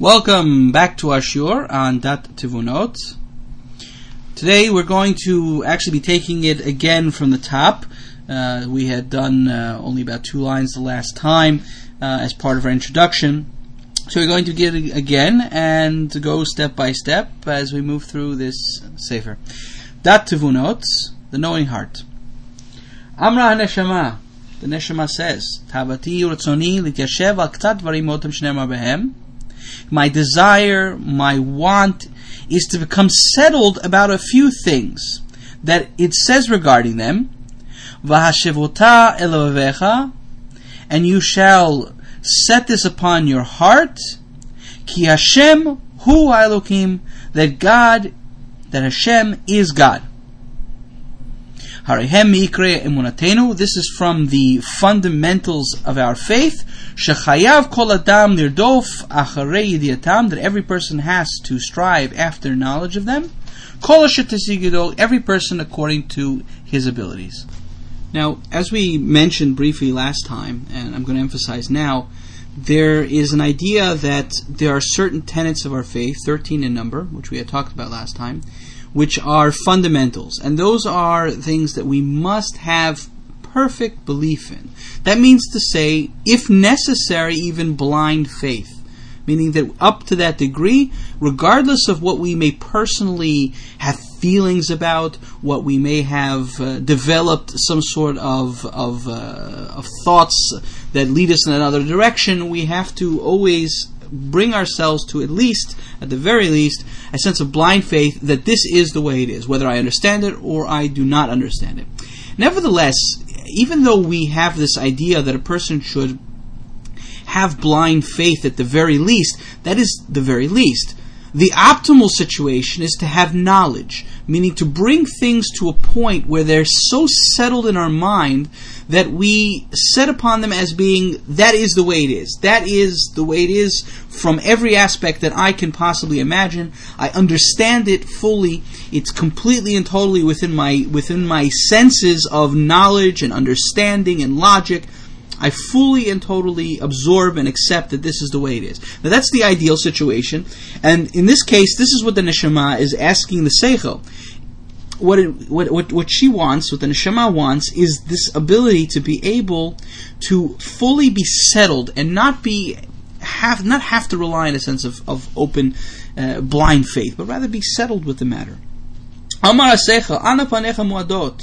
Welcome back to our shiur on Dat Tivunot. Today we're going to actually be taking it again from the top. Uh, we had done uh, only about two lines the last time uh, as part of our introduction. So we're going to get it again and go step by step as we move through this sefer. Dat Tivunot, the knowing heart. Amra Neshama, the Neshama says, Tavati Ratzoni Lityashev Al Ktat Varim Motem Shnemar Behem my desire, my want is to become settled about a few things that it says regarding them. Vahashivota elovecha, and you shall set this upon your heart. Ki Hashem hu Elokim, that God, that Hashem is God. This is from the fundamentals of our faith. Shechayav kol adam nirdof yidiatam. That every person has to strive after knowledge of them. Kol Every person according to his abilities. Now, as we mentioned briefly last time, and I'm going to emphasize now, there is an idea that there are certain tenets of our faith, 13 in number, which we had talked about last time, which are fundamentals. And those are things that we must have perfect belief in. That means to say, if necessary, even blind faith. Meaning that up to that degree, regardless of what we may personally have feelings about, what we may have uh, developed some sort of of, uh, of thoughts that lead us in another direction, we have to always bring ourselves to at least, at the very least, a sense of blind faith that this is the way it is, whether I understand it or I do not understand it. Nevertheless, even though we have this idea that a person should have blind faith at the very least, that is the very least. The optimal situation is to have knowledge, meaning to bring things to a point where they're so settled in our mind that we set upon them as being that is the way it is. That is the way it is from every aspect that I can possibly imagine. I understand it fully. It's completely and totally within my within my senses of knowledge and understanding and logic. I fully and totally absorb and accept that this is the way it is. Now that's the ideal situation, and in this case, this is what the neshama is asking the seichel. What, it, what, what, what she wants, what the neshama wants, is this ability to be able to fully be settled and not be have not have to rely on a sense of, of open uh, blind faith, but rather be settled with the matter. Amar ana panecha muadot.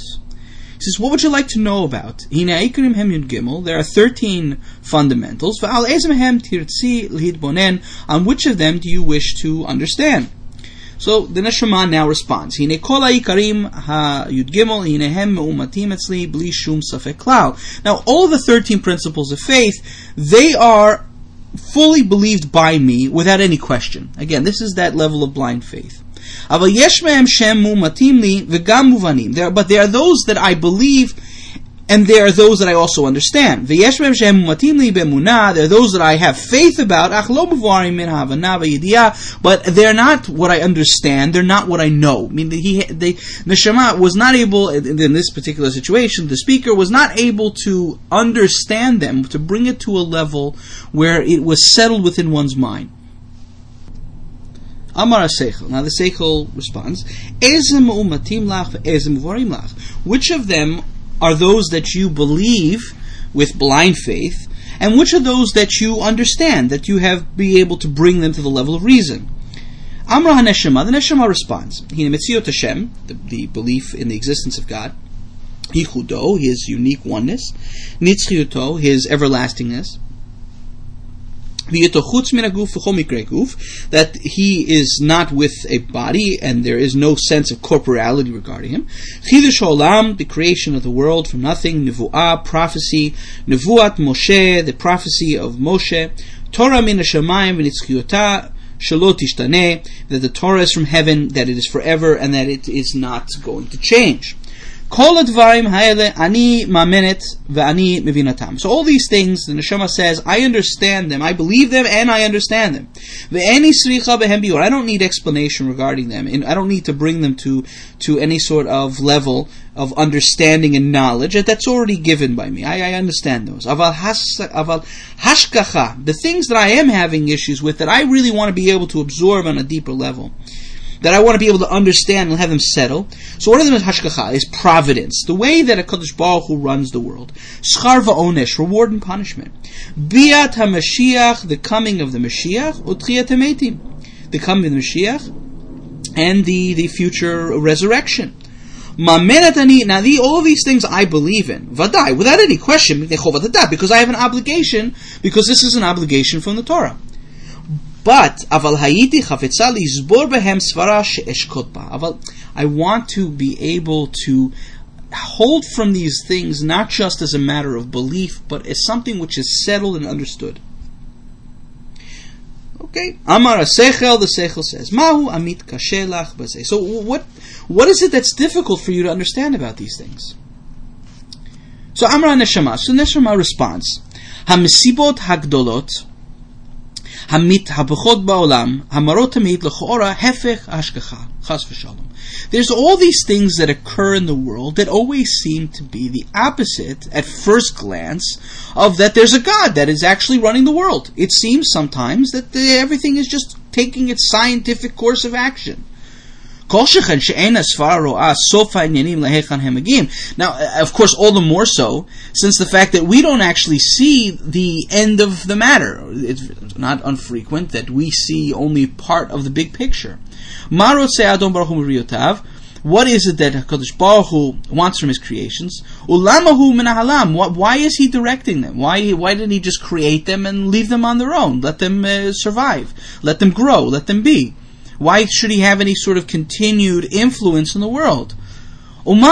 He says, what would you like to know about? There are 13 fundamentals. On which of them do you wish to understand? So the Neshama now responds. Now all the 13 principles of faith, they are fully believed by me without any question. Again, this is that level of blind faith. But there are those that I believe and there are those that I also understand. There are those that I have faith about, but they're not what I understand. They're not what I know. I mean, he, they, Neshama was not able, in this particular situation, the speaker was not able to understand them, to bring it to a level where it was settled within one's mind. Amar Seichel. Now the Seichel responds, Which of them are those that you believe with blind faith, and which are those that you understand, that you have be able to bring them to the level of reason? Amra HaNeshama, the Neshama responds, Hine Metziot Hashem, the, the belief in the existence of God, Yichudo, his unique oneness, Nitzchiuto, his everlastingness, that he is not with a body and there is no sense of corporeality regarding him. Chidush Olam, the creation of the world from nothing, Nevuah, prophecy, Nevuat Moshe, the prophecy of Moshe, Torah min Hashemayim v'nitzchiyotah, Shalot that the Torah is from heaven, that it is forever, and that it is not going to change. Kol advarim hayele ani mamenet ve'ani mevinatam. So all these things, the neshama says, I understand them, I believe them, and I understand them. Ve'eni sricha behem biur. I don't need explanation regarding them, and I don't need to bring them to to any sort of level of understanding and knowledge. That's already given by me. I, I understand those. Aval hashkacha, the things that I am having issues with, that I really want to be able to absorb on a deeper level that I want to be able to understand and have them settle. So one of them is hashkacha, is providence, the way that a Kadosh Baruch Hu runs the world. Schar va'onesh, reward and punishment. Biat HaMashiach, the coming of the Mashiach, utchiyat hametim, the coming of the Mashiach, and the, the future resurrection. Mamenatani, now the, all these things I believe in, vadai, without any question, because I have an obligation, because this is an obligation from the Torah. But I want to be able to hold from these things not just as a matter of belief, but as something which is settled and understood. Okay, Amar Sechel, the Sechel says, Mahu amit kashelach bazeh. So what, what is it that's difficult for you to understand about these things? So Amar Neshama, so Neshama responds, Hamesibot hagdolot, Hamit ba'olam, hamarot hefech chas v'shalom. There's all these things that occur in the world that always seem to be the opposite, at first glance, of that there's a God that is actually running the world. It seems sometimes that everything is just taking its scientific course of action. Now, of course, all the more so, since the fact that we don't actually see the end of the matter. It's not unfrequent that we see only part of the big picture. What is it that HaKadosh Baruch Hu wants from His creations? Why is He directing them? Why, why didn't He just create them and leave them on their own? Let them uh, survive. Let them grow. Let them be. Why should he have any sort of continued influence in the world? And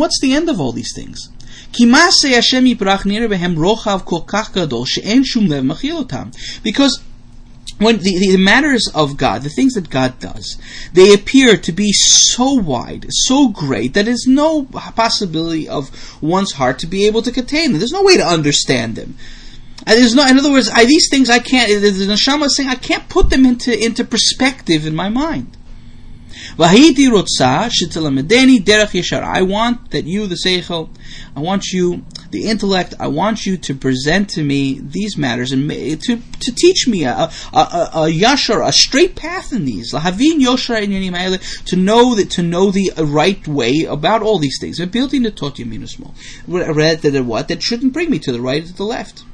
what's the end of all these things? Because when the, the, matters of God, the things that God does, they appear to be so wide, so great, that there's no possibility of one's heart to be able to contain them. There's no way to understand them. There's no, in other words, I, these things I can't. The neshama is saying I can't put them into into perspective in my mind. I want that you, the seichel, I want you, the intellect, I want you to present to me these matters and to, to teach me a, a, a, a yashar, a straight path in these. To know that to know the right way about all these things. Read that what that shouldn't bring me to the right or to the left.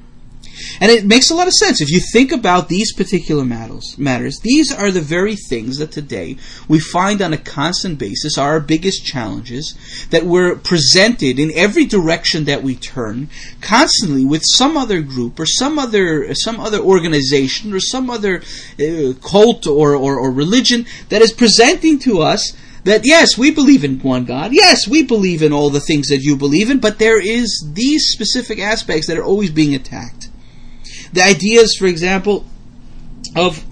And it makes a lot of sense. If you think about these particular matters, matters, these are the very things that today we find on a constant basis are our biggest challenges that we're presented in every direction that we turn, constantly with some other group or some other some other organization or some other uh, cult or, or, or religion that is presenting to us that yes, we believe in one God. Yes, we believe in all the things that you believe in, but there is these specific aspects that are always being attacked. The ideas, for example, of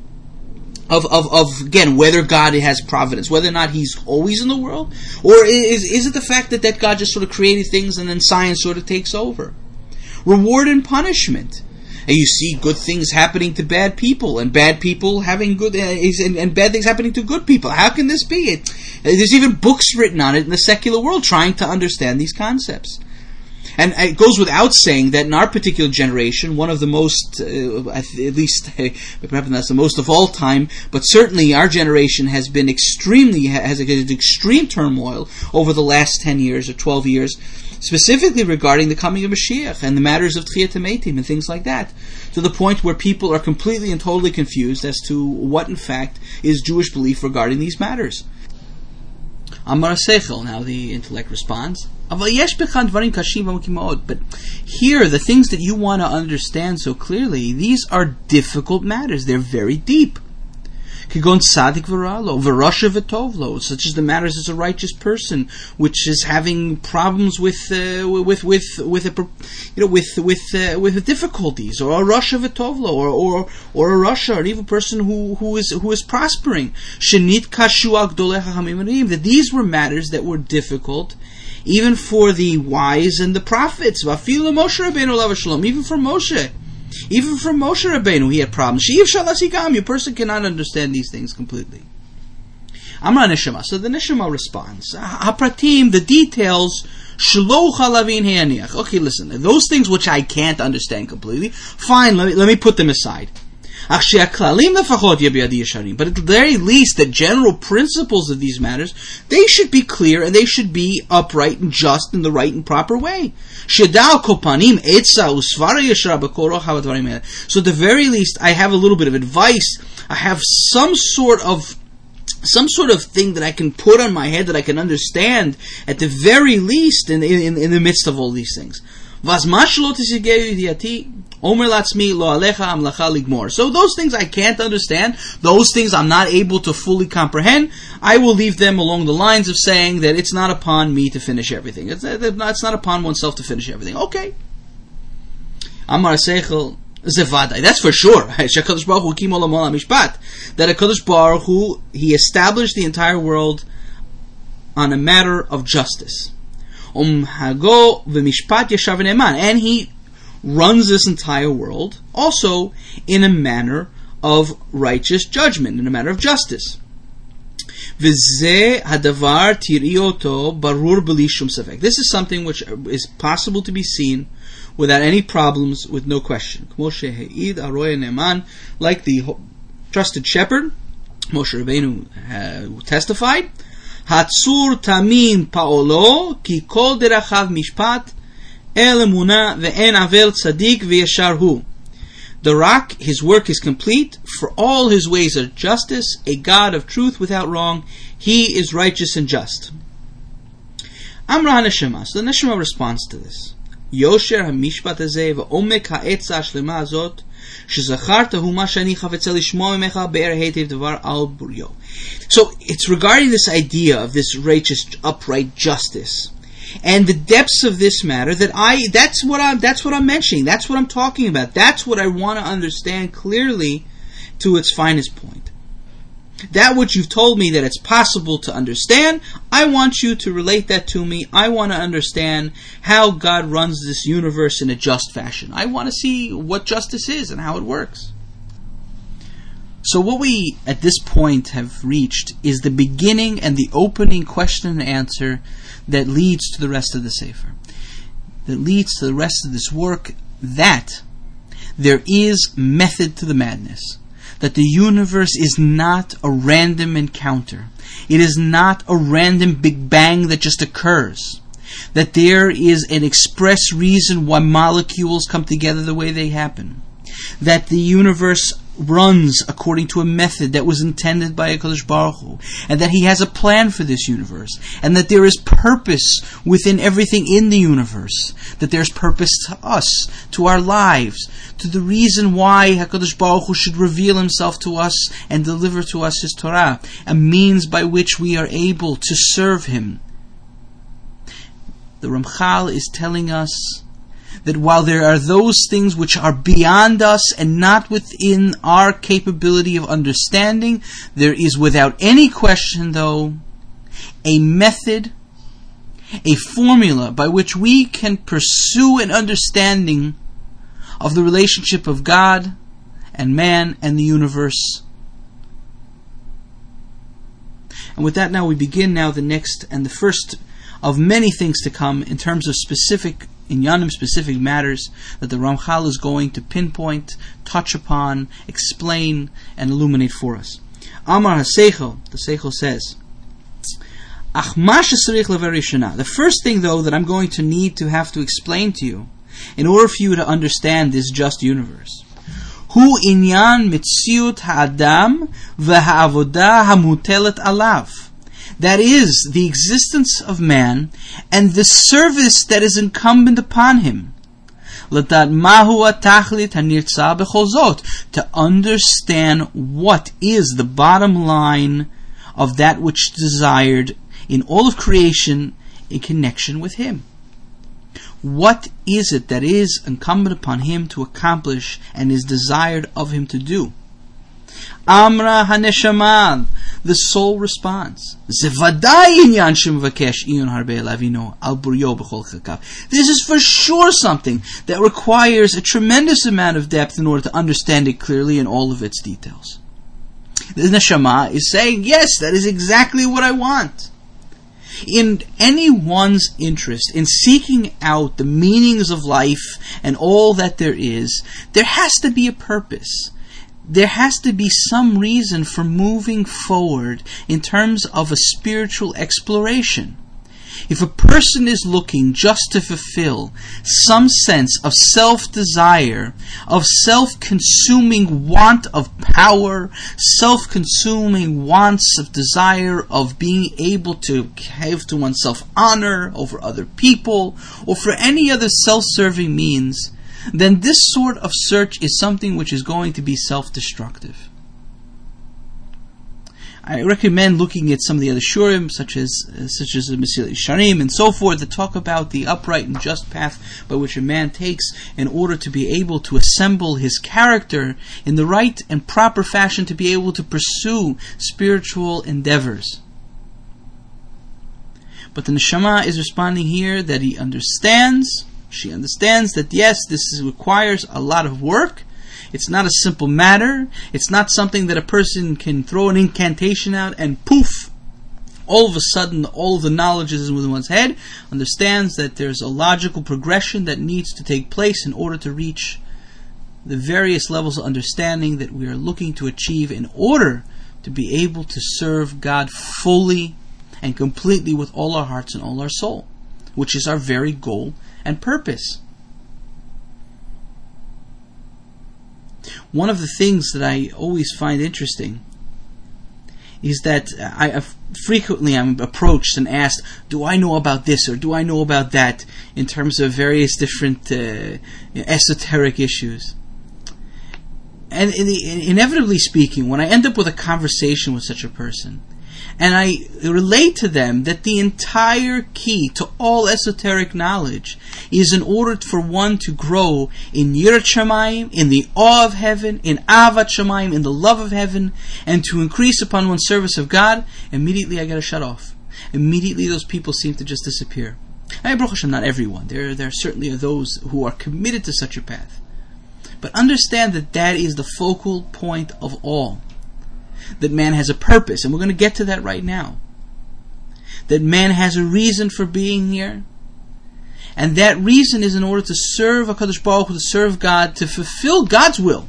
of, of, of again whether God has providence, whether or not He's always in the world, or is is it the fact that that God just sort of created things and then science sort of takes over? Reward and punishment. And you see good things happening to bad people, and bad people having good, uh, and, and, bad things happening to good people. How can this be? It, there's even books written on it in the secular world trying to understand these concepts. And it goes without saying that in our particular generation, one of the most, uh, at least perhaps not the most of all time, but certainly our generation has been extremely has had an extreme turmoil over the last ten years or twelve years, specifically regarding the coming of Mashiach and the matters of Tchiyat and things like that, to the point where people are completely and totally confused as to what, in fact, is Jewish belief regarding these matters. Amar Seichel, now the intellect responds. But here, the things that you want to understand so clearly, these are difficult matters. They're very deep. Kigon Sadik Varalo, Varasha Vitovlo, such as the matters as a righteous person, which is having problems with uh, with with with a you know with with uh, with difficulties, or a Rasha Vitovlo, or or or a Rasha, or even a person who who is who is prospering. Shenit Kashu That these were matters that were difficult even for the wise and the prophets. Even for Moshe. Even from Moshe Rabbeinu, he had problems. A person cannot understand these things completely. Amra Neshama. So the Neshama responds. Hapratim, the details, Okay, listen, those things which I can't understand completely, fine, let me, let me put them aside. But at the very least, the general principles of these matters, they should be clear and they should be upright and just in the right and proper way. So at the very least, I have a little bit of advice. I have some sort of some sort of thing that I can put on my head that I can understand at the very least in, in, in the midst of all these things. So those things I can't understand, those things I'm not able to fully comprehend, I will leave them along the lines of saying that it's not upon me to finish everything. It's, uh, it's not upon oneself to finish everything. Okay. Amar Seichel, Zevadai. That's for sure. That a Kadosh Baruch Hu he established the entire world on a matter of justice. Um Hago v'Mishpat Yeshav Eman, and he runs this entire world also in a manner of righteous judgment, in a manner of justice. This is something which is possible to be seen without any problems, with no question. Like the trusted shepherd, Moshe Rabbeinu uh, testified, Hatzur tamim paolo ki kol derachav mishpat el emuna ve'en avel tzadik ve'yashar hu. The rock, his work is complete, for all his ways are justice, a God of truth without wrong, he is righteous and just. Amra Neshama. So the Neshama responds to this. יושר המשפט הזה ועומק העצה השלמה הזאת so it's regarding this idea of this righteous, upright justice and the depths of this matter that I that's what I'm that's what I'm mentioning. That's what I'm talking about. That's what I want to understand clearly to its finest point. That which you've told me that it's possible to understand, I want you to relate that to me. I want to understand how God runs this universe in a just fashion. I want to see what justice is and how it works. So, what we at this point have reached is the beginning and the opening question and answer that leads to the rest of the Sefer, that leads to the rest of this work. That there is method to the madness that the universe is not a random encounter. It is not a random Big Bang that just occurs. That there is an express reason why molecules come together the way they happen. That the universe runs according to a method that was intended by HaKadosh Baruch Hu, and that He has a plan for this universe, and that there is purpose within everything in the universe, that there's purpose to us, to our lives, to the reason why HaKadosh Baruch Hu should reveal Himself to us and deliver to us His Torah, a means by which we are able to serve Him. The Ramchal is telling us that while there are those things which are beyond us and not within our capability of understanding, there is without any question, though, a method, a formula by which we can pursue an understanding of the relationship of God and man and the universe. And with that, now we begin now the next and the first of many things to come in terms of specific inyanim specific matters that the Ramchal is going to pinpoint, touch upon, explain, and illuminate for us. Amar HaSeichel, the Seichel says, the first thing, though, that I'm going to need to have to explain to you, in order for you to understand this just universe, hu inyan mitziut ha'adam v'ha'avodah hamutelet alav that is, the existence of man and the service that is incumbent upon him. To understand what is the bottom line of that which desired in all of creation in connection with him. What is it that is incumbent upon him to accomplish and is desired of him to do? Amra Haneshaman, the soul responds. This is for sure something that requires a tremendous amount of depth in order to understand it clearly in all of its details. The neshama is saying, yes, that is exactly what I want. In anyone's interest in seeking out the meanings of life and all that there is, there has to be a purpose there has to be some reason for moving forward in terms of a spiritual exploration. If a person is looking just to fulfill some sense of self desire, of self consuming want of power, self consuming wants of desire of being able to give to oneself honor over other people, or for any other self serving means, then this sort of search is something which is going to be self destructive. I recommend looking at some of the other shiurim, such as uh, such as the Mesil Yesharim and so forth, that talk about the upright and just path by which a man takes in order to be able to assemble his character in the right and proper fashion to be able to pursue spiritual endeavors. But the neshama is responding here that he understands she understands that yes, this is, requires a lot of work. It's not a simple matter. It's not something that a person can throw an incantation out and poof, all of a sudden all the knowledge is within one's head. Understands that there's a logical progression that needs to take place in order to reach the various levels of understanding that we are looking to achieve in order to be able to serve God fully and completely with all our hearts and all our soul, which is our very goal and purpose. One of the things that I always find interesting is that I frequently am approached and asked, "Do I know about this or do I know about that?" in terms of various different uh, esoteric issues. And inevitably speaking, when I end up with a conversation with such a person, and I relate to them that the entire key to all esoteric knowledge is in order for one to grow in Yirat Shamayim, in the awe of heaven, in Avat in the love of heaven, and to increase upon one's service of God, immediately I get a shut off. Immediately those people seem to just disappear. I mean, Baruch Hashem, not everyone. There, there certainly are those who are committed to such a path. But understand that that is the focal point of all that man has a purpose, and we're going to get to that right now. That man has a reason for being here, and that reason is in order to serve HaKadosh Baruch Hu, to serve God, to fulfill God's will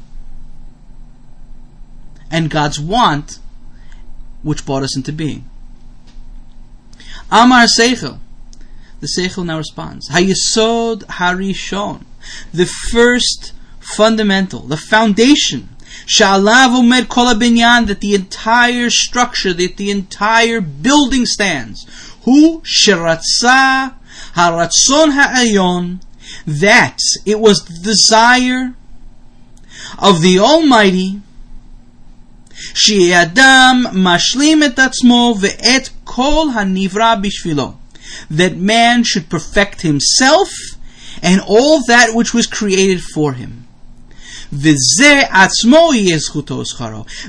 and God's want, which brought us into being. Amar Seichel. The Seichel now responds. Hayesod Harishon. The first fundamental, the foundation Shalav Omer Kol Binyan, that the entire structure, that the entire building stands. Hu Shiratsa Haratzon Ha'ayon, that it was the desire of the Almighty. Shi'adam Mashlim et Atzmo ve'et Kol Hanivra Bishvilo, that man should perfect himself and all that which was created for him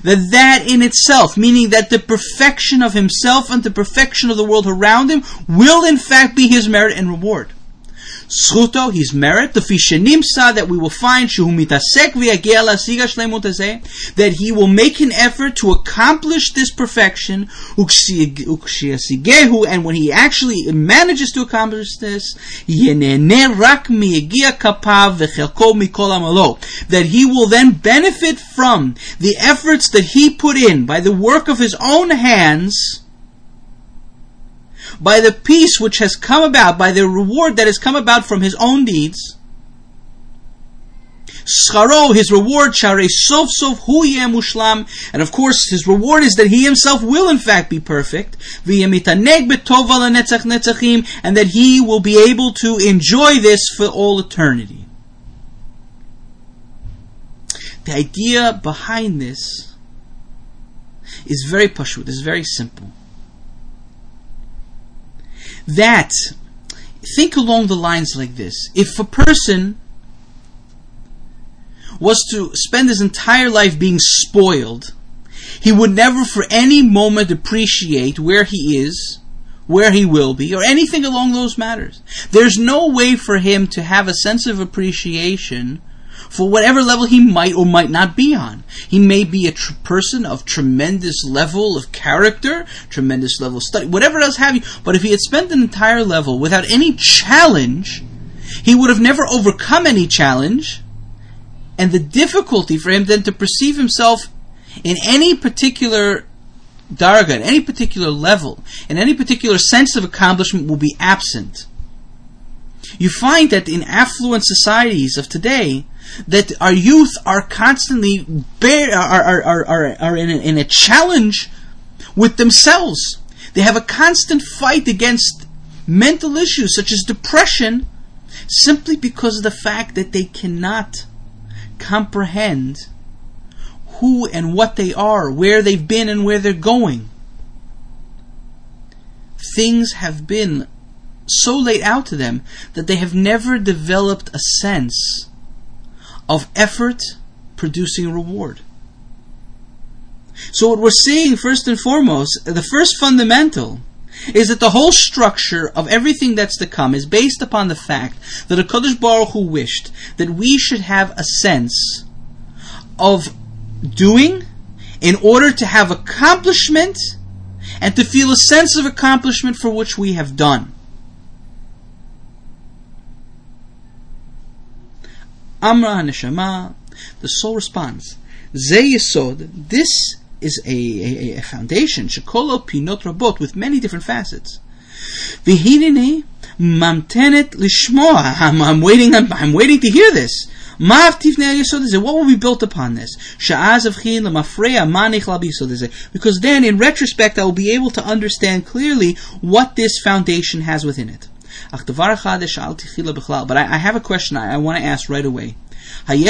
that that in itself, meaning that the perfection of himself and the perfection of the world around him will in fact be his merit and reward. Zchuto, his merit, the fishenimsa that we will find that he will make an effort to accomplish this perfection, and when he actually manages to accomplish this, that he will then benefit from the efforts that he put in by the work of his own hands by the peace which has come about, by the reward that has come about from his own deeds. Scharo, his reward, share sof sof hu mushlam, and of course his reward is that he himself will in fact be perfect, V'yemitaneg B'toval Netzach Netzachim, and that he will be able to enjoy this for all eternity. The idea behind this is very pashut, is very simple that think along the lines like this. If a person was to spend his entire life being spoiled, He would never for any moment appreciate where he is, where he will be, or anything along those matters. There's no way for him to have a sense of appreciation for whatever level he might or might not be on. He may be a tr- person of tremendous level of character, tremendous level of study, whatever else have you. But if he had spent an entire level without any challenge, he would have never overcome any challenge. And the difficulty for him then to perceive himself in any particular darga, in any particular level, in any particular sense of accomplishment will be absent. You find that in affluent societies of today, that our youth are constantly are, are, are, are, are in, a, in a challenge with themselves. They have a constant fight against mental issues such as depression simply because of the fact that they cannot comprehend who and what they are, where they've been and where they're going. Things have been so laid out to them that they have never developed a sense of effort producing reward. So what we're seeing first and foremost, the first fundamental is that the whole structure of everything that's to come is based upon the fact that a Kadosh Baruch Hu wished that we should have a sense of doing in order to have accomplishment and to feel a sense of accomplishment for which we have done. Amra Haneshama, the soul responds, Ze Yesod, this is a, a, a foundation, Shekolo Pinot Rabot, with many different facets. Vihinini Mamtenet Lishmoa, I'm, I'm waiting, I'm, I'm waiting to hear this. What will be built upon this? Because then, in retrospect, I will be able to understand clearly what this foundation has within it. But I, I have a question I, I want to ask right away. Why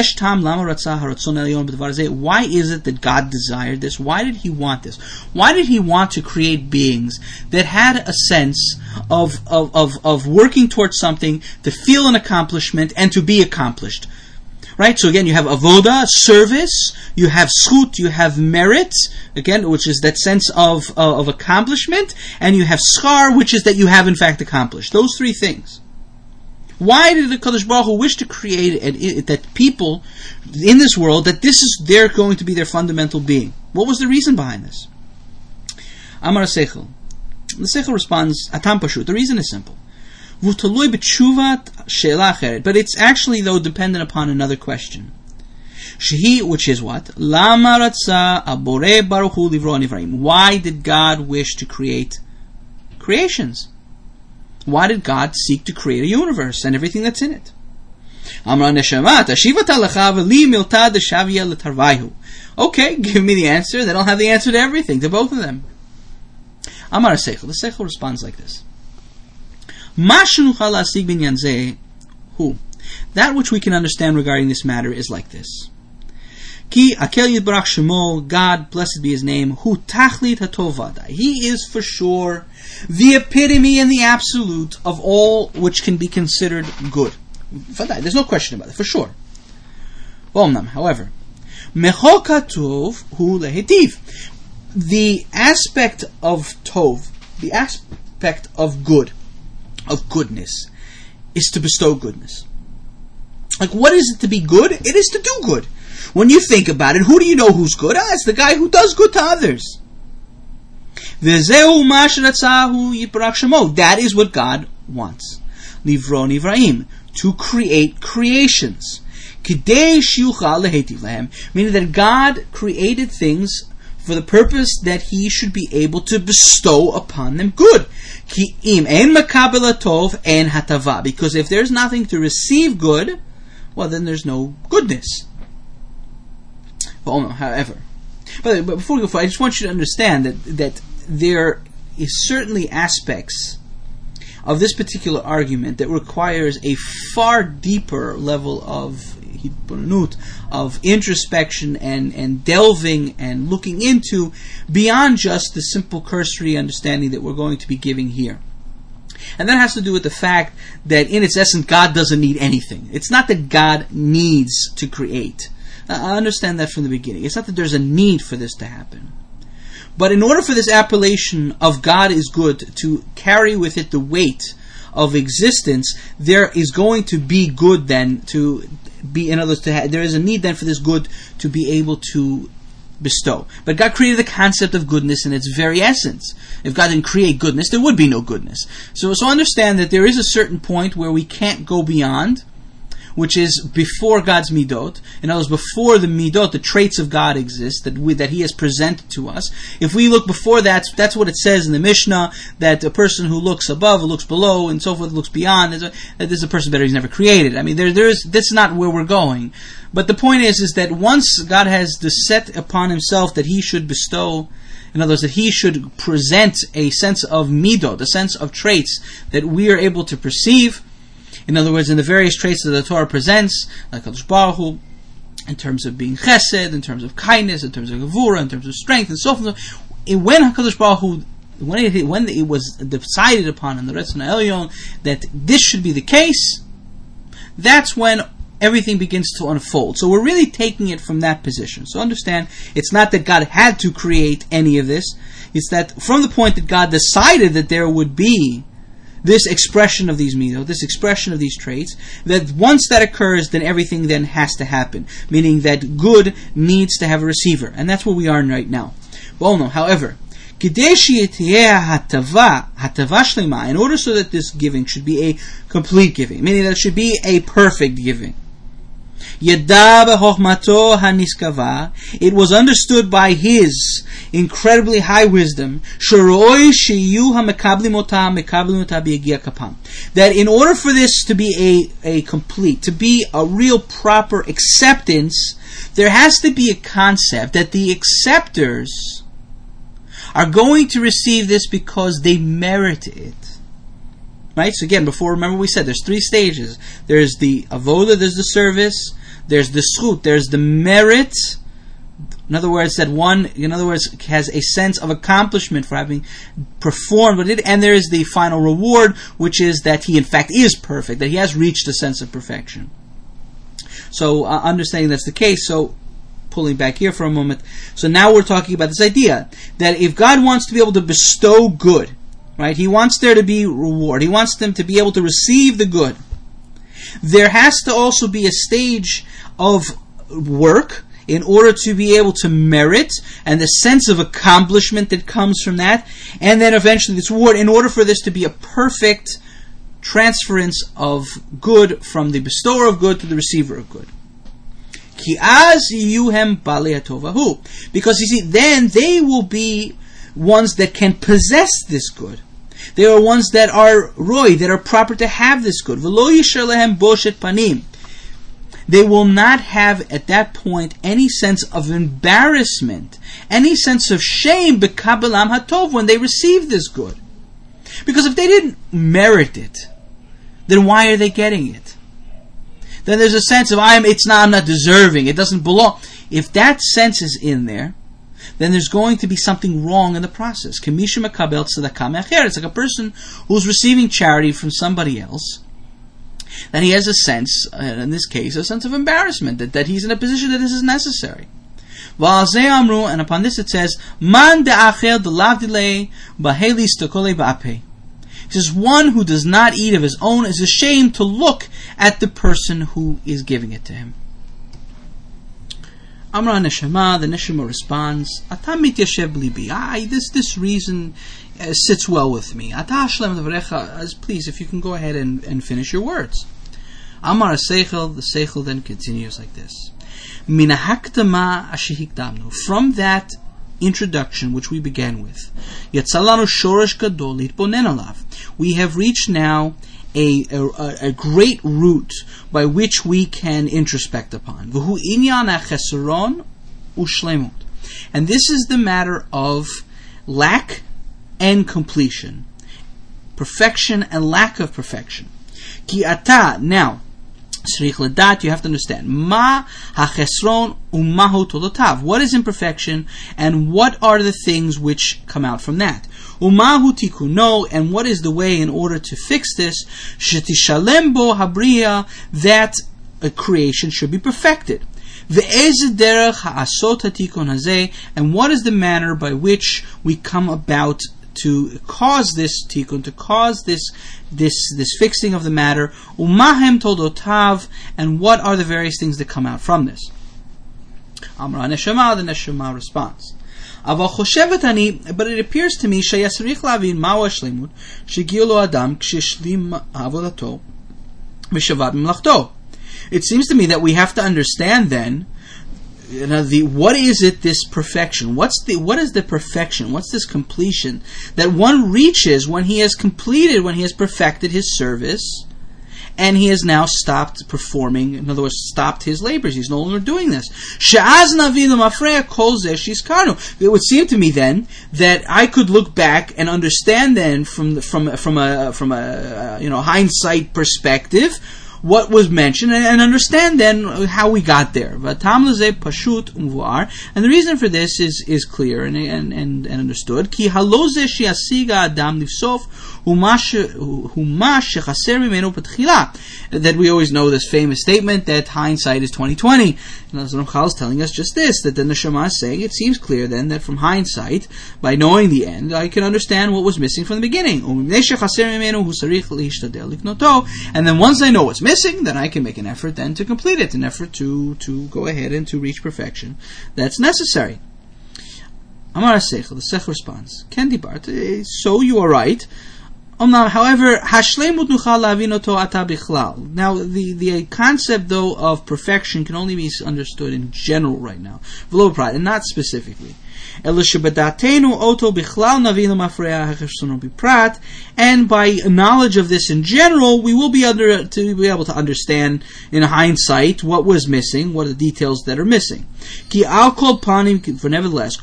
is it that God desired this? Why did He want this? Why did He want to create beings that had a sense of, of, of, of working towards something, to feel an accomplishment, and to be accomplished? Right? So again, you have avoda, service, you have schut, you have merit, again, which is that sense of, uh, of accomplishment, and you have schar, which is that you have in fact accomplished. Those three things. Why did the Kadosh Baruch Hu wish to create that people in this world, that this is they're going to be their fundamental being? What was the reason behind this? Amar Seichel. The Seichel responds, Atam Pashut. The reason is simple. But it's actually, though, dependent upon another question. Shehi, which is what? Lama abore baruch Why did God wish to create creations? Why did God seek to create a universe and everything that's in it? Okay, give me the answer, then I'll have the answer to everything, to both of them. Amar Seichel. The Seichel responds like this. That which we can understand regarding this matter is like this. Ki akel yitbarach shemo, God, blessed be His name, hu tachlit hatovada. He is for sure the epitome and the absolute of all which can be considered good. There's no question about it, for sure. However, mechokatov hu lehetiv. The aspect of tov, the aspect of good, of goodness, is to bestow goodness. Like, what is it to be good? It is to do good. When you think about it, who do you know who's good? Ah, it's the guy who does good to others. That is what God wants. Livro nivraim, to create creations. Meaning that God created things for the purpose that He should be able to bestow upon them good. Because if there's nothing to receive good, well then there's no goodness. However, but, but before we go forward, I just want you to understand that that there is certainly aspects of this particular argument that requires a far deeper level of of introspection and, and delving and looking into beyond just the simple cursory understanding that we're going to be giving here. And that has to do with the fact that in its essence, God doesn't need anything. It's not that God needs to create. I understand that from the beginning. It's not that there's a need for this to happen. But in order for this appellation of God is good to carry with it the weight of existence, there is going to be good then to be, in other words, to have, there is a need then for this good to be able to bestow. But God created the concept of goodness in its very essence. If God didn't create goodness, there would be no goodness. So, so understand that there is a certain point where we can't go beyond which is before God's midot. In other words, before the midot, the traits of God exist that we, that He has presented to us. If we look before that, that's what it says in the Mishnah that a person who looks above, looks below, and so forth, looks beyond, that this is a person better he's never created. I mean, there, there is that's not where we're going. But the point is, is that once God has set upon Himself that He should bestow. In other words, that he should present a sense of midot, the sense of traits that we are able to perceive, in other words, in the various traits that the Torah presents, like Baruch Hu, in terms of being chesed, in terms of kindness, in terms of gevura, in terms of strength, and so forth. When Hakadosh Baruch Hu, when it when it was decided upon in the Retzon Elyon that this should be the case, that's when everything begins to unfold. So we're really taking it from that position. So understand, it's not that God had to create any of this. It's that from the point that God decided that there would be this expression of these midot, this expression of these traits, that once that occurs, then everything then has to happen. Meaning that good needs to have a receiver. And that's where we are in right now. Well, no, however, in order so that this giving should be a complete giving, meaning that it should be a perfect giving, it was understood by his incredibly high wisdom that in order for this to be a, a complete, to be a real proper acceptance, there has to be a concept that the acceptors are going to receive this because they merit it. Right? So again, before remember we said there's three stages. There's the avoda, there's the service, there's the schut, there's the merit. In other words, that one, in other words, has a sense of accomplishment for having performed what it, and there is the final reward, which is that he in fact is perfect, that he has reached a sense of perfection. So, uh, understanding that's the case, so pulling back here for a moment. So now we're talking about this idea that if God wants to be able to bestow good, right, He wants there to be reward. He wants them to be able to receive the good. There has to also be a stage of work in order to be able to merit and the sense of accomplishment that comes from that, and then eventually this reward, in order for this to be a perfect transference of good from the bestower of good to the receiver of good. Because you see, then they will be ones that can possess this good. They are ones that are roy, that are proper to have this good. panim. They will not have at that point any sense of embarrassment, any sense of shame bekabelam hatov when they receive this good. Because if they didn't merit it, then why are they getting it? Then there's a sense of I'm it's not I'm not deserving, it doesn't belong. If that sense is in there, then there's going to be something wrong in the process. It's like a person who's receiving charity from somebody else, that he has a sense, uh, in this case, a sense of embarrassment, that, that he's in a position that this is necessary. And upon this it says, Man de'acher delavdile ba'helis tokole ba'ape. It says, one who does not eat of his own is ashamed to look at the person who is giving it to him. Amra Neshama, the Neshama responds, Atam mityashev libi. Ah, this, this reason uh, sits well with me. Please, if you can go ahead and, and finish your words. Amar Seichel, the Seichel then continues like this. From that introduction which we began with, We have reached now a, a, a, great root by which we can introspect upon. And this is the matter of lack and completion, perfection and lack of perfection. Ki ata, now, you have to understand. Ma hachesron umahu tolotav. What is imperfection and what are the things which come out from that? Umahu tikuno, and what is the way in order to fix this? Shetishalembo habriya, that a creation should be perfected. And what is the manner by which we come about to cause this tikkun, to cause this this this fixing of the matter? Umahem todotav, and what are the various things that come out from this? Amra neshama, the neshama response. but it appears to me שיסריך להבין מהו השלימות שהגיע לו אדם כשהשלים עבודתו ושבת ממלכתו. It seems to me that we have to understand then you know, the what is it this perfection? What's the what is the perfection? What's this completion that one reaches when he has completed, when he has perfected his service, and he has now stopped performing. In other words, stopped his labors. He's no longer doing this. It would seem to me then that I could look back and understand then from from from a from a uh, you know hindsight perspective what was mentioned and, and understand then how we got there. And the reason for this is, is clear and, and, and, and understood. That we always know this famous statement that hindsight is 2020. And Ramchal is telling us just this, that then the Neshama is saying, it seems clear then that from hindsight, by knowing the end, I can understand what was missing from the beginning. And then once I know what's missing, then I can make an effort then to complete it, an effort to, to go ahead and to reach perfection. That's necessary. Amar Seichel, the Sech responds, Kendi Bart, eh, so you are right. However, Hashleemutuhala Vino To Atabihla. Now, the, the concept though of perfection can only be understood in general right now, and not specifically. And by knowledge of this in general, we will be under to be able to understand in hindsight what was missing, what are the details that are missing. For nevertheless,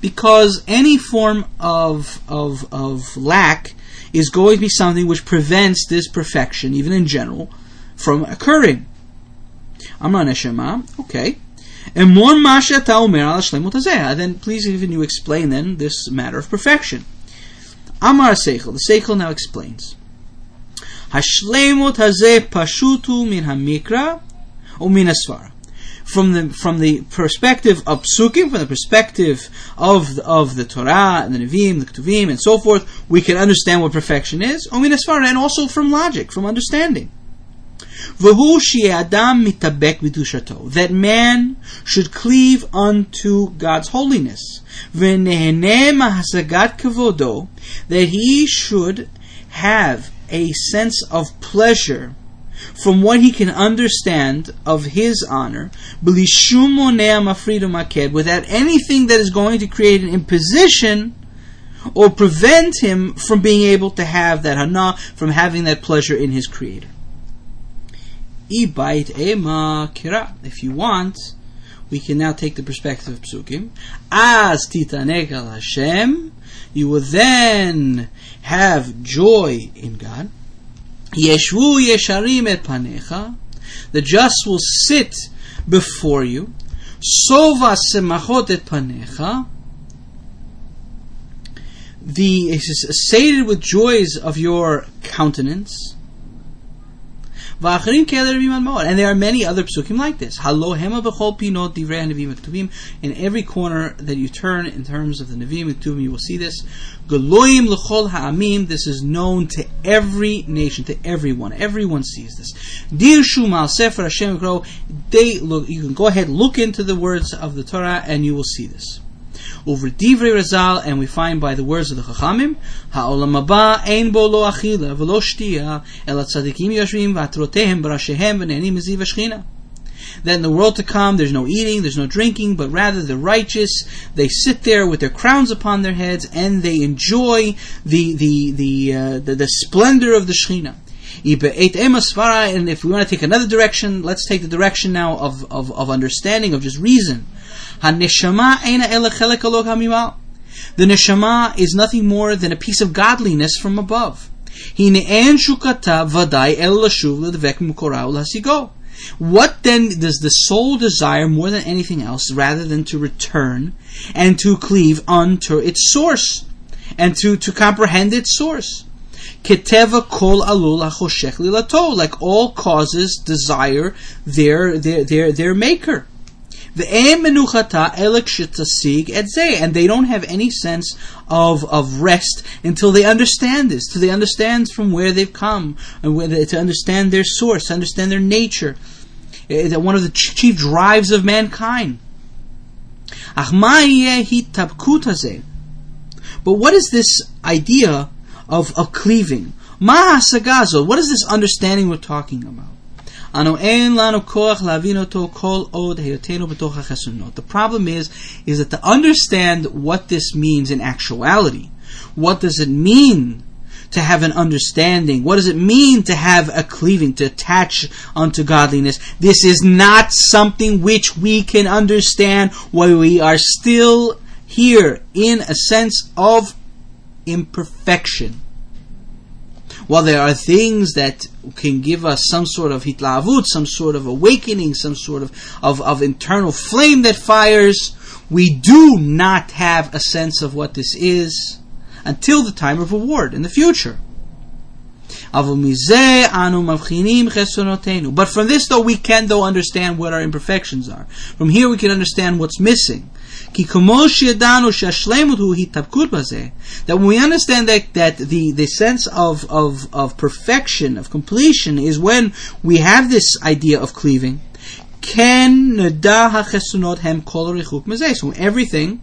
because any form of of of lack is going to be something which prevents this perfection, even in general, from occurring. Amran Neshama, okay. And more masha ta'omer al shlemut Then please even you explain then this matter of perfection. Amar Seichel. The Seichel now explains. Hashlemut hazeh pashutu min hamikra or min. From the from the perspective of psukim, from the perspective of the, of the Torah and the Nevi'im, the Ketuvim, and so forth, we can understand what perfection is. Or min and also from logic, from understanding. That man should cleave unto God's holiness. That he should have a sense of pleasure from what he can understand of his honor, without anything that is going to create an imposition or prevent him from being able to have that hana, from having that pleasure in his creator. Ema kira. If you want, we can now take the perspective of psukim. As titaneg Hashem, you will then have joy in God. Yeshvu yesharim et panecha. The just will sit before you. Sova semachot et panecha. The is sated with joys of your countenance. And there are many other psukim like this. In every corner that you turn in terms of the Nevi'im and Ketuvim, you will see this. This is known to every nation, to everyone. Everyone sees this. They look. You can go ahead, look into the words of the Torah, and you will see this over divrei Razal, and we find by the words of the Chachamim, Ha'olam haba ein bo lo achila v'lo shtiya el tzadikim yoshvim v'atrotehem b'rashehem v'nenim miziv hashchina. That in the world to come, there's no eating, there's no drinking, but rather the righteous, they sit there with their crowns upon their heads and they enjoy the the the uh, the, the splendor of the Shekhinah. And if we want to take another direction, let's take the direction now of, of, of understanding, of just reason. The neshama is nothing more than a piece of godliness from above. What then does the soul desire more than anything else rather than to return and to cleave unto its source and to, to comprehend its source? Keteva kol alul like all causes desire their their their their maker. And they don't have any sense of, of rest until they understand this, till they understand from where they've come, and where to understand their source, understand their nature. Eh, that one of the chief drives of mankind. But what is this idea of, of cleaving? What is this understanding we're talking about? The problem is, is that to understand what this means in actuality, what does it mean to have an understanding? What does it mean to have a cleaving, to attach unto godliness? This is not something which we can understand while we are still here in a sense of imperfection. While there are things that can give us some sort of hitlavut, some sort of awakening, some sort of, of, of internal flame that fires, we do not have a sense of what this is until the time of reward in the future. But from this, though, we can though understand what our imperfections are. From here, we can understand what's missing. That when we understand that, that the, the sense of, of, of perfection, of completion, is when we have this idea of cleaving, so everything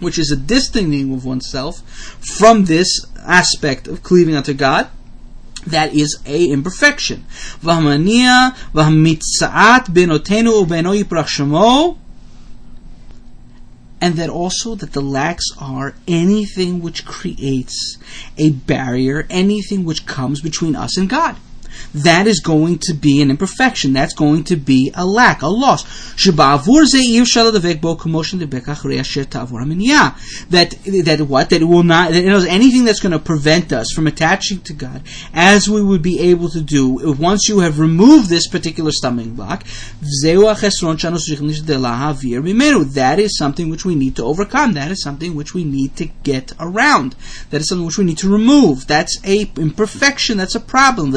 which is a distancing of oneself from this aspect of cleaving unto God, that is a imperfection. And that also that the lacks are anything which creates a barrier, anything which comes between us and God that is going to be an imperfection. That's going to be a lack, a loss. That that what that will not that knows anything that's going to prevent us from attaching to God, as we would be able to do once you have removed this particular stumbling block. That is something which we need to overcome. That is something which we need to get around. That is something which we need to remove. That's a imperfection. That's a problem.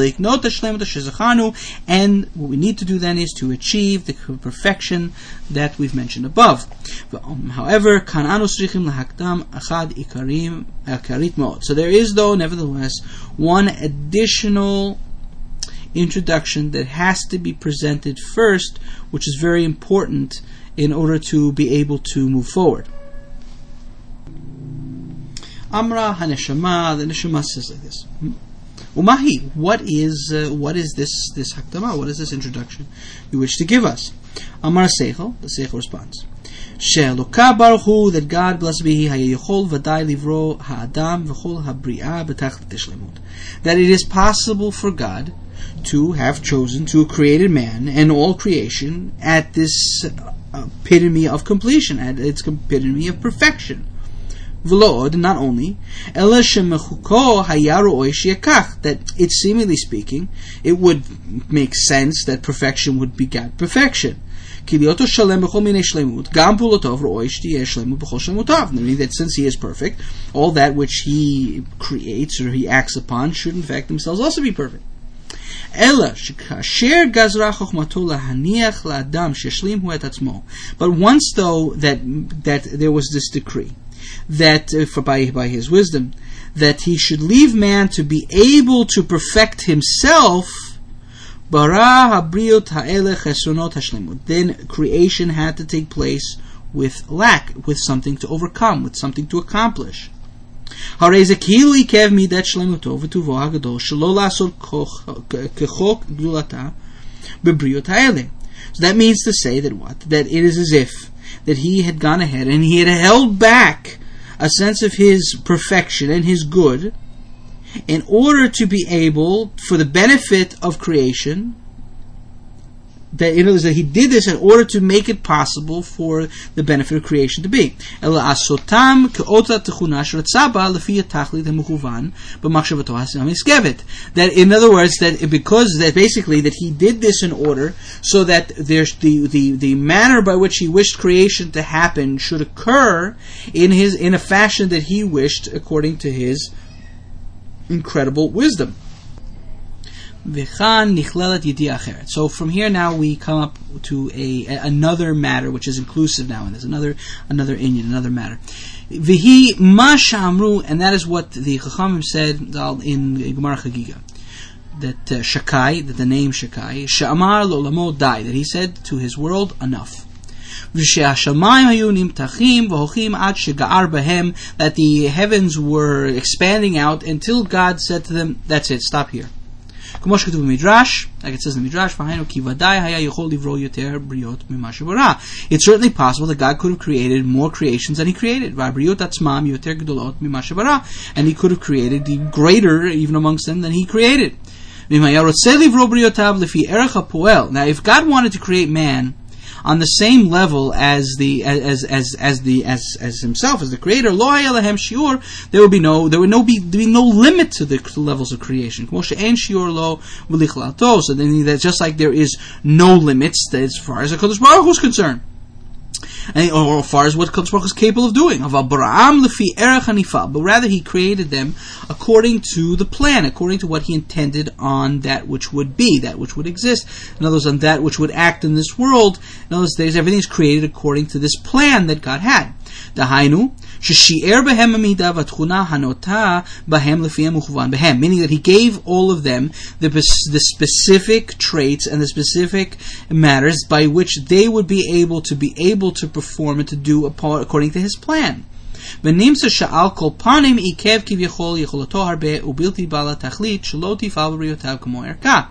And what we need to do then is to achieve the perfection that we've mentioned above. Um, however, so there is though nevertheless one additional introduction that has to be presented first, which is very important in order to be able to move forward. Amra Haneshama, the Neshama says like this. Umahi, what is uh, what is this this hakdama? What is this introduction you wish to give us? Amar Seichel, the Seichel responds. She'eloka baruch that God, blessed be He, hayechol v'day livro ha'adam v'chol ha'bri'ah b'tachlit tishlemut. That it is possible for God to have chosen to have created man and all creation at this epitome of completion, at its epitome of perfection. V'lo'od, not only, that it seemingly speaking, it would make sense that perfection would beget perfection. Meaning that since he is perfect, all that which he creates or he acts upon should in fact themselves also be perfect. But once though that that there was this decree that uh, for by by his wisdom that he should leave man to be able to perfect himself. Then creation had to take place with lack, with something to overcome, with something to accomplish. So that means to say that what? That it is as if that he had gone ahead and he had held back a sense of his perfection and his good in order to be able, for the benefit of creation, that in other words, that he did this in order to make it possible for the benefit of creation to be. That in other words, that because that basically that he did this in order so that there's the, the, the manner by which he wished creation to happen should occur in his in a fashion that he wished according to his incredible wisdom. So from here now we come up to a, another matter which is inclusive now, and there's another another inyan, another matter. Vihi ma shamru, and that is what the Chachamim said in Gemara Chagiga. That uh, Shaddai, that the name Shaddai, lo died, that he said to his world, enough. that the heavens were expanding out until God said to them, that's it, stop here. כמו שכתוב במדרש, like it says in the Midrash, כי ודאי היה יכול לברוא יותר בריאות ממה שברא. It's certainly possible that God could have created more creations than he created. והבריאות עצמם יותר גדולות ממה שברא. And he could have created the greater even amongst them than he created. ואם היה רוצה לברוא בריאותיו לפי ערך הפועל. Now if God wanted to create man, on the same level as the as as as the as as himself as the creator. Shiur. There would be no there would no be there would be no limit to the levels of creation. So then that's just like there is no limits as far as the Kadosh Baruch Hu is concerned and, or as far as what Kadosh Baruch is capable of doing. But rather he created them according to the plan, according to what he intended on that which would be, that which would exist. In other words, on that which would act in this world. In other words, everything is created according to this plan that God had. דהיינו, ששיער בהם המידה והתכונה הנוטה בהם לפי המוכוון בהם, meaning that he gave all of them the, the specific traits and the specific matters by which they would be able to be able to perform and to do according to his plan. ונמצא שעל כל פנים עיכב כביכול יכולתו הרבה ובלתי בעל התכלית שלא תפעל בריאותיו כמו ערכה.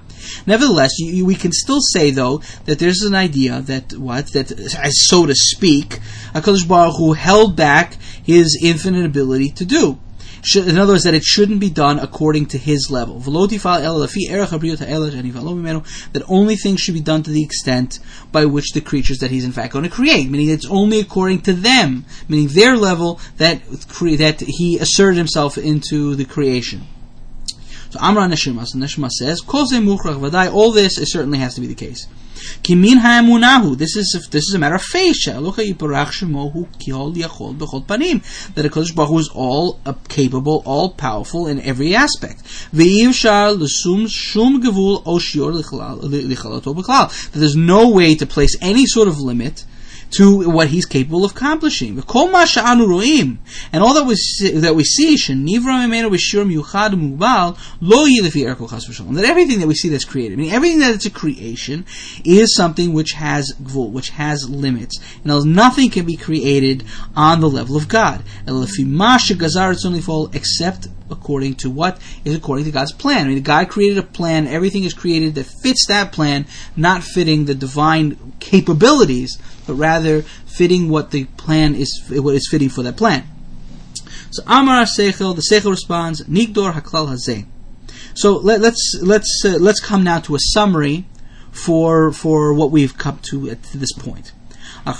Nevertheless, you, we can still say though that there's an idea that what that as so to speak, Hakadosh Baruch Hu held back his infinite ability to do. In other words, that it shouldn't be done according to his level. That only things should be done to the extent by which the creatures that he's in fact going to create, meaning it's only according to them, meaning their level that that he asserted himself into the creation. So Amra Neshama, so Neshama says, all this it certainly has to be the case. Kimin ha'emunahu. This is this is a matter of faith. She'alocha yiparach shemohu kihol yachol b'chol panim. That Hakadosh Baruch Hu is all uh, capable, all powerful in every aspect. Ve'ivshar l'sum shum gevul o shior lichalato b'klal. That there's no way to place any sort of limit to what he's capable of accomplishing. And all that we see, that we see, that everything that we see that's created, I mean, everything that it's a creation is something which has gvul, which has limits. And nothing can be created on the level of God. Except according to what is according to God's plan. I mean, God created a plan, everything is created that fits that plan, not fitting the divine capabilities but rather fitting what the plan is, what is fitting for that plan. So Amar Seichel, the Seichel responds, Nigdor Haklal Hazeh. So let, us let's let's uh, let's come now to a summary for for what we've come to at this point. Then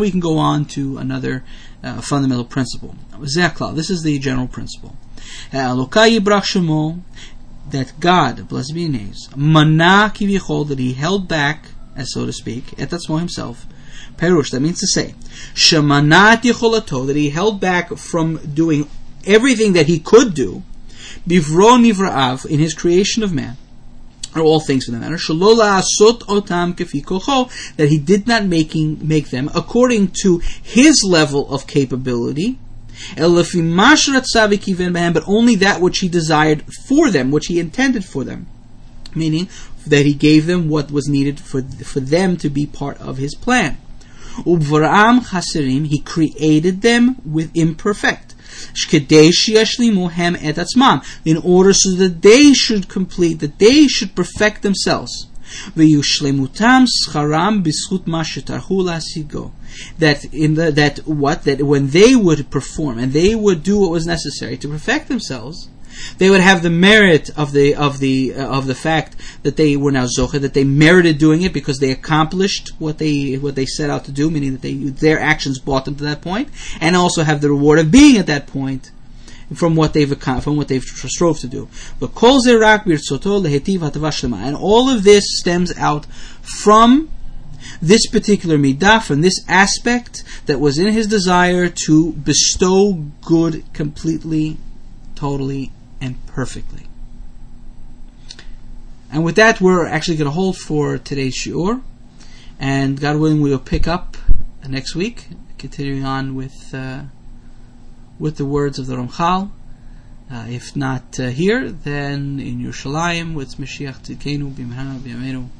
we can go on to another uh, fundamental principle. This is the general principle. That God, blessed be His name, mana kivichol, that He held back as so to speak, et atzmo himself. Perush, that means to say, shemanat yicholato, that he held back from doing everything that he could do, bivro nivra'av, in his creation of man, or all things for that matter, shalola asot otam kefi that he did not making make them according to his level of capability, but only that which he desired for them, which he intended for them. Meaning, that he gave them what was needed for, for them to be part of his plan. Ubvaram Chaserim, he created them with imperfect. In order so that they should complete, that they should perfect themselves. That in the that what that when they would perform and they would do what was necessary to perfect themselves, they would have the merit of the of the uh, of the fact that they were now zocha, that they merited doing it because they accomplished what they what they set out to do, meaning that they their actions brought them to that point, and also have the reward of being at that point from what they've from what they've strove to do. But kol and all of this stems out from this particular midah, from this aspect that was in his desire to bestow good completely, totally, and perfectly. And with that, we're actually going to hold for today's shiur, and God willing, we will pick up next week, continuing on with uh, with the words of the Ramchal. Uh, if not uh, here, then in Yerushalayim with Mashiach Tzidkenu Bimheira B'Yameinu. Amen.